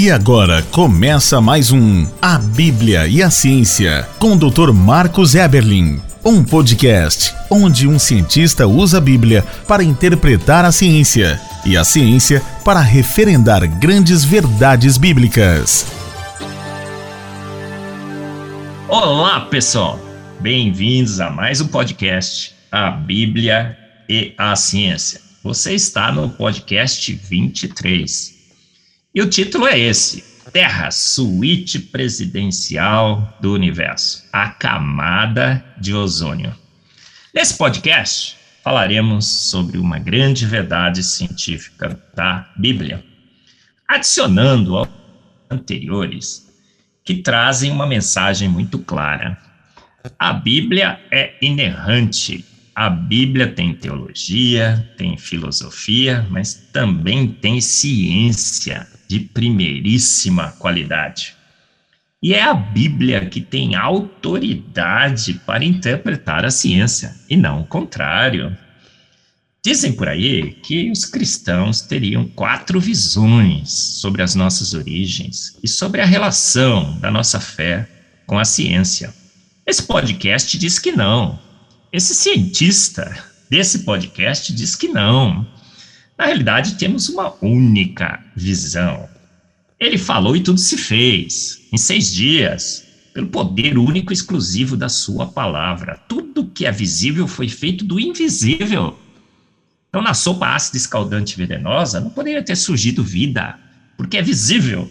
E agora começa mais um A Bíblia e a Ciência com o Dr. Marcos Eberlin. Um podcast onde um cientista usa a Bíblia para interpretar a ciência e a ciência para referendar grandes verdades bíblicas. Olá, pessoal! Bem-vindos a mais um podcast A Bíblia e a Ciência. Você está no podcast 23. E o título é esse: Terra, suíte presidencial do universo, a camada de ozônio. Nesse podcast, falaremos sobre uma grande verdade científica da Bíblia, adicionando aos anteriores que trazem uma mensagem muito clara. A Bíblia é inerrante. A Bíblia tem teologia, tem filosofia, mas também tem ciência de primeiríssima qualidade. E é a Bíblia que tem autoridade para interpretar a ciência, e não o contrário. Dizem por aí que os cristãos teriam quatro visões sobre as nossas origens e sobre a relação da nossa fé com a ciência. Esse podcast diz que não. Esse cientista desse podcast diz que não. Na realidade, temos uma única visão. Ele falou e tudo se fez, em seis dias, pelo poder único e exclusivo da sua palavra. Tudo que é visível foi feito do invisível. Então, na sopa ácida escaldante venenosa, não poderia ter surgido vida, porque é visível.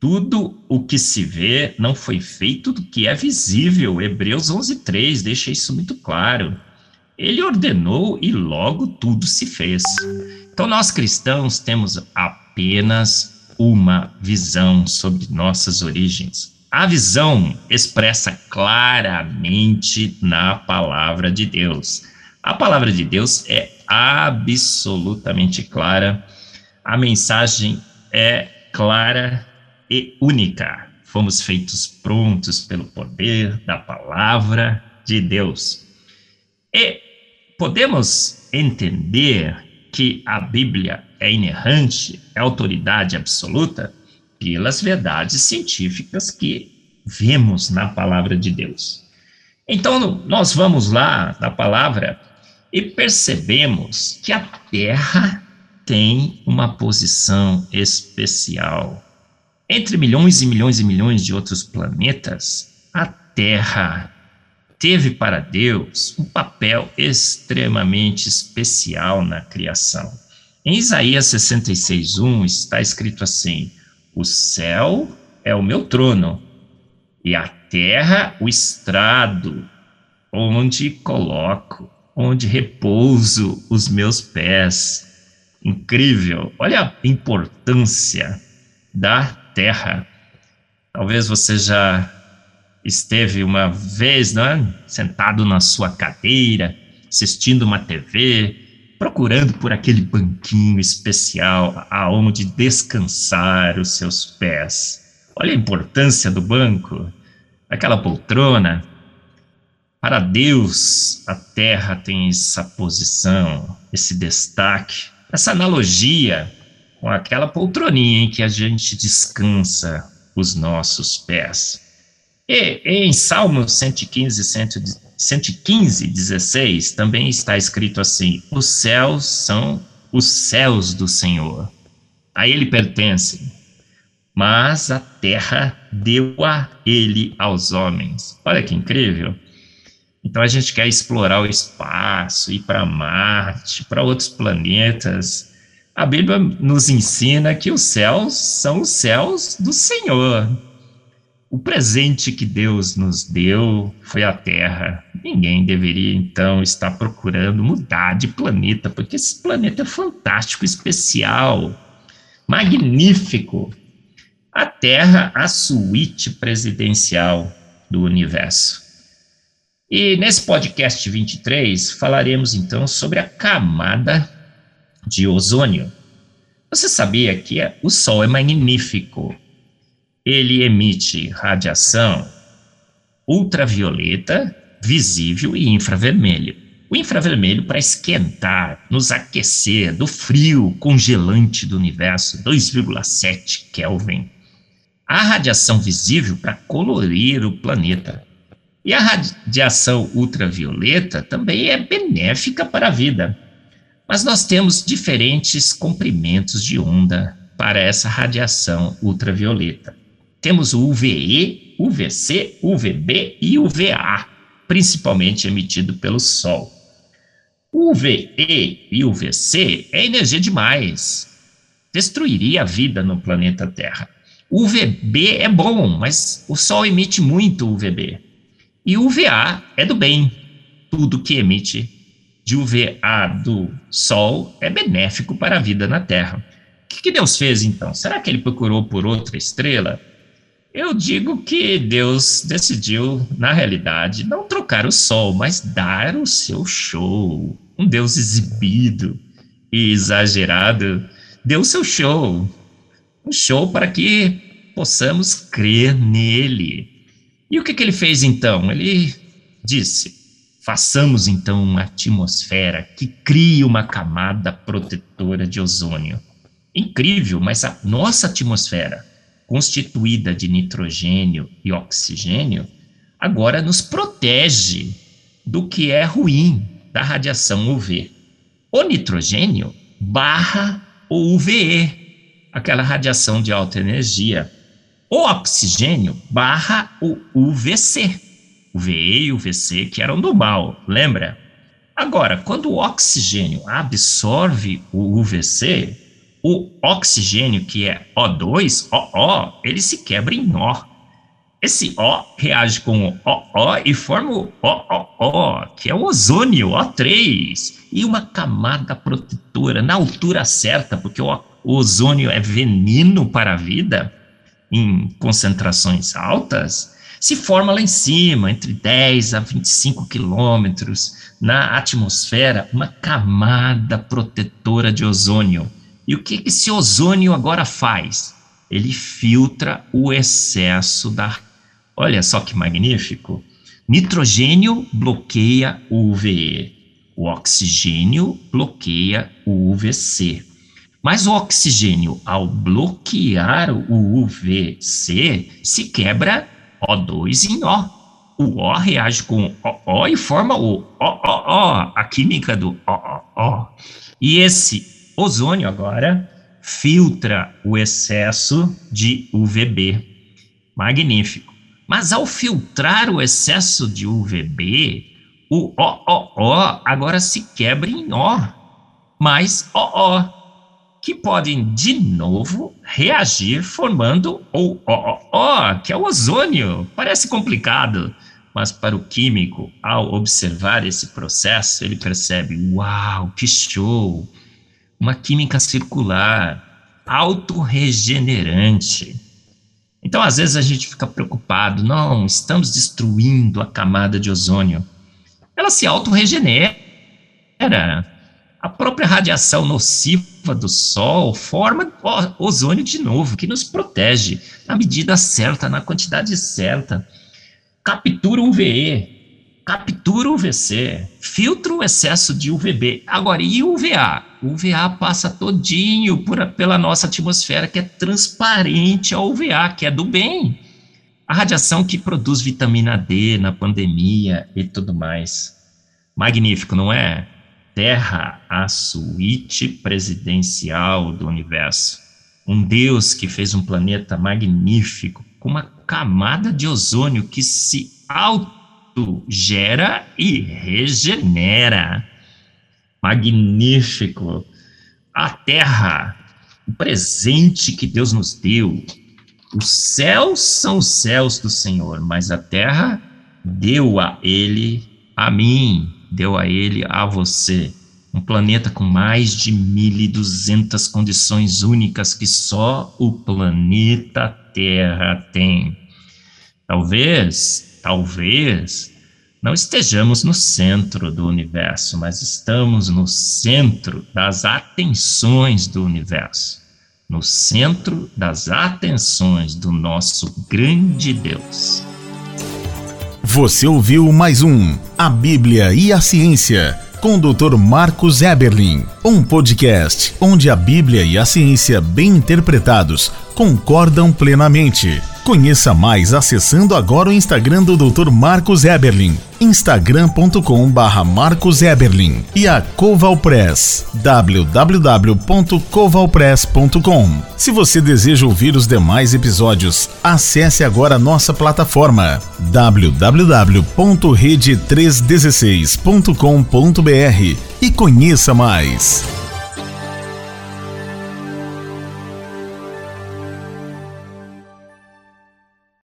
Tudo o que se vê não foi feito do que é visível. Hebreus 11:3 deixa isso muito claro. Ele ordenou e logo tudo se fez. Então, nós cristãos temos apenas uma visão sobre nossas origens. A visão expressa claramente na palavra de Deus. A palavra de Deus é absolutamente clara, a mensagem é clara e única. Fomos feitos prontos pelo poder da palavra de Deus. E podemos entender que a Bíblia é inerrante, é autoridade absoluta, pelas verdades científicas que vemos na palavra de Deus. Então, nós vamos lá na palavra e percebemos que a Terra tem uma posição especial. Entre milhões e milhões e milhões de outros planetas, a Terra teve para Deus um papel extremamente especial na criação. Em Isaías 66:1 está escrito assim: O céu é o meu trono e a terra o estrado onde coloco, onde repouso os meus pés. Incrível. Olha a importância da terra. Talvez você já esteve uma vez, né, sentado na sua cadeira, assistindo uma TV, procurando por aquele banquinho especial aonde descansar os seus pés. Olha a importância do banco, aquela poltrona. Para Deus, a terra tem essa posição, esse destaque, essa analogia com aquela poltroninha em que a gente descansa os nossos pés. E em Salmo 115, 115, 16, também está escrito assim: Os céus são os céus do Senhor, a Ele pertencem, mas a terra deu a Ele aos homens. Olha que incrível! Então a gente quer explorar o espaço, ir para Marte, para outros planetas. A Bíblia nos ensina que os céus são os céus do Senhor. O presente que Deus nos deu foi a Terra. Ninguém deveria, então, estar procurando mudar de planeta, porque esse planeta é fantástico, especial, magnífico. A Terra, a suíte presidencial do universo. E nesse podcast 23, falaremos então sobre a camada de ozônio. Você sabia que o Sol é magnífico, ele emite radiação ultravioleta, visível e infravermelho. O infravermelho para esquentar, nos aquecer do frio congelante do universo, 2,7 Kelvin. A radiação visível para colorir o planeta. E a radiação ultravioleta também é benéfica para a vida. Mas nós temos diferentes comprimentos de onda para essa radiação ultravioleta. Temos o UVE, UVC, UVB e UVA, principalmente emitido pelo Sol. O UVE e UVC é energia demais. Destruiria a vida no planeta Terra. O UVB é bom, mas o Sol emite muito UVB. E o UVA é do bem. Tudo que emite de UVA do Sol é benéfico para a vida na Terra. O que, que Deus fez então? Será que ele procurou por outra estrela? Eu digo que Deus decidiu, na realidade, não trocar o Sol, mas dar o seu show. Um Deus exibido e exagerado deu o seu show. Um show para que possamos crer nele. E o que, que ele fez então? Ele disse: Façamos então uma atmosfera que crie uma camada protetora de ozônio. Incrível, mas a nossa atmosfera, constituída de nitrogênio e oxigênio, agora nos protege do que é ruim da radiação UV. O nitrogênio barra o UVE, aquela radiação de alta energia. O oxigênio barra o UVC, o VE e o VC, que eram do mal, lembra? Agora, quando o oxigênio absorve o UVC, o oxigênio, que é O2, OO, ele se quebra em O. Esse O reage com o OO e forma o OOO, que é o ozônio, O3, e uma camada protetora na altura certa, porque o ozônio é veneno para a vida em concentrações altas, se forma lá em cima, entre 10 a 25 quilômetros, na atmosfera, uma camada protetora de ozônio. E o que esse ozônio agora faz? Ele filtra o excesso da. Olha só que magnífico! Nitrogênio bloqueia o UVE, o oxigênio bloqueia o UVC. Mas o oxigênio, ao bloquear o UVC, se quebra o2 em O. O O reage com o O e forma o OOO, a química do OOO. E esse ozônio agora filtra o excesso de UVB. Magnífico. Mas ao filtrar o excesso de UVB, o OOO agora se quebra em O, mais OO que podem de novo reagir formando o OOO, que é o ozônio. Parece complicado, mas para o químico, ao observar esse processo, ele percebe: uau, que show! Uma química circular, autorregenerante. Então, às vezes, a gente fica preocupado: não, estamos destruindo a camada de ozônio. Ela se autorregenera a própria radiação nociva do Sol forma ozônio de novo, que nos protege na medida certa, na quantidade certa. Captura UVE, captura UVC, filtra o excesso de UVB. Agora, e UVA? O UVA passa todinho por, pela nossa atmosfera, que é transparente ao UVA, que é do bem. A radiação que produz vitamina D na pandemia e tudo mais. Magnífico, não é? Terra a suíte presidencial do universo. Um Deus que fez um planeta magnífico, com uma camada de ozônio que se autogera e regenera. Magnífico. A Terra, o presente que Deus nos deu. Os céus são os céus do Senhor, mas a terra deu a ele, a mim, deu a ele, a você, um planeta com mais de 1.200 condições únicas que só o planeta Terra tem. Talvez, talvez, não estejamos no centro do universo, mas estamos no centro das atenções do universo, no centro das atenções do nosso grande Deus. Você ouviu mais um A Bíblia e a Ciência com o Dr. Marcos Eberlin, um podcast onde a Bíblia e a ciência bem interpretados concordam plenamente. Conheça mais acessando agora o Instagram do Dr. Marcos Eberlin, instagram.com barra Marcos Eberlin e a Coval Press, www.covalpress.com. Se você deseja ouvir os demais episódios, acesse agora nossa plataforma www.rede316.com.br e conheça mais.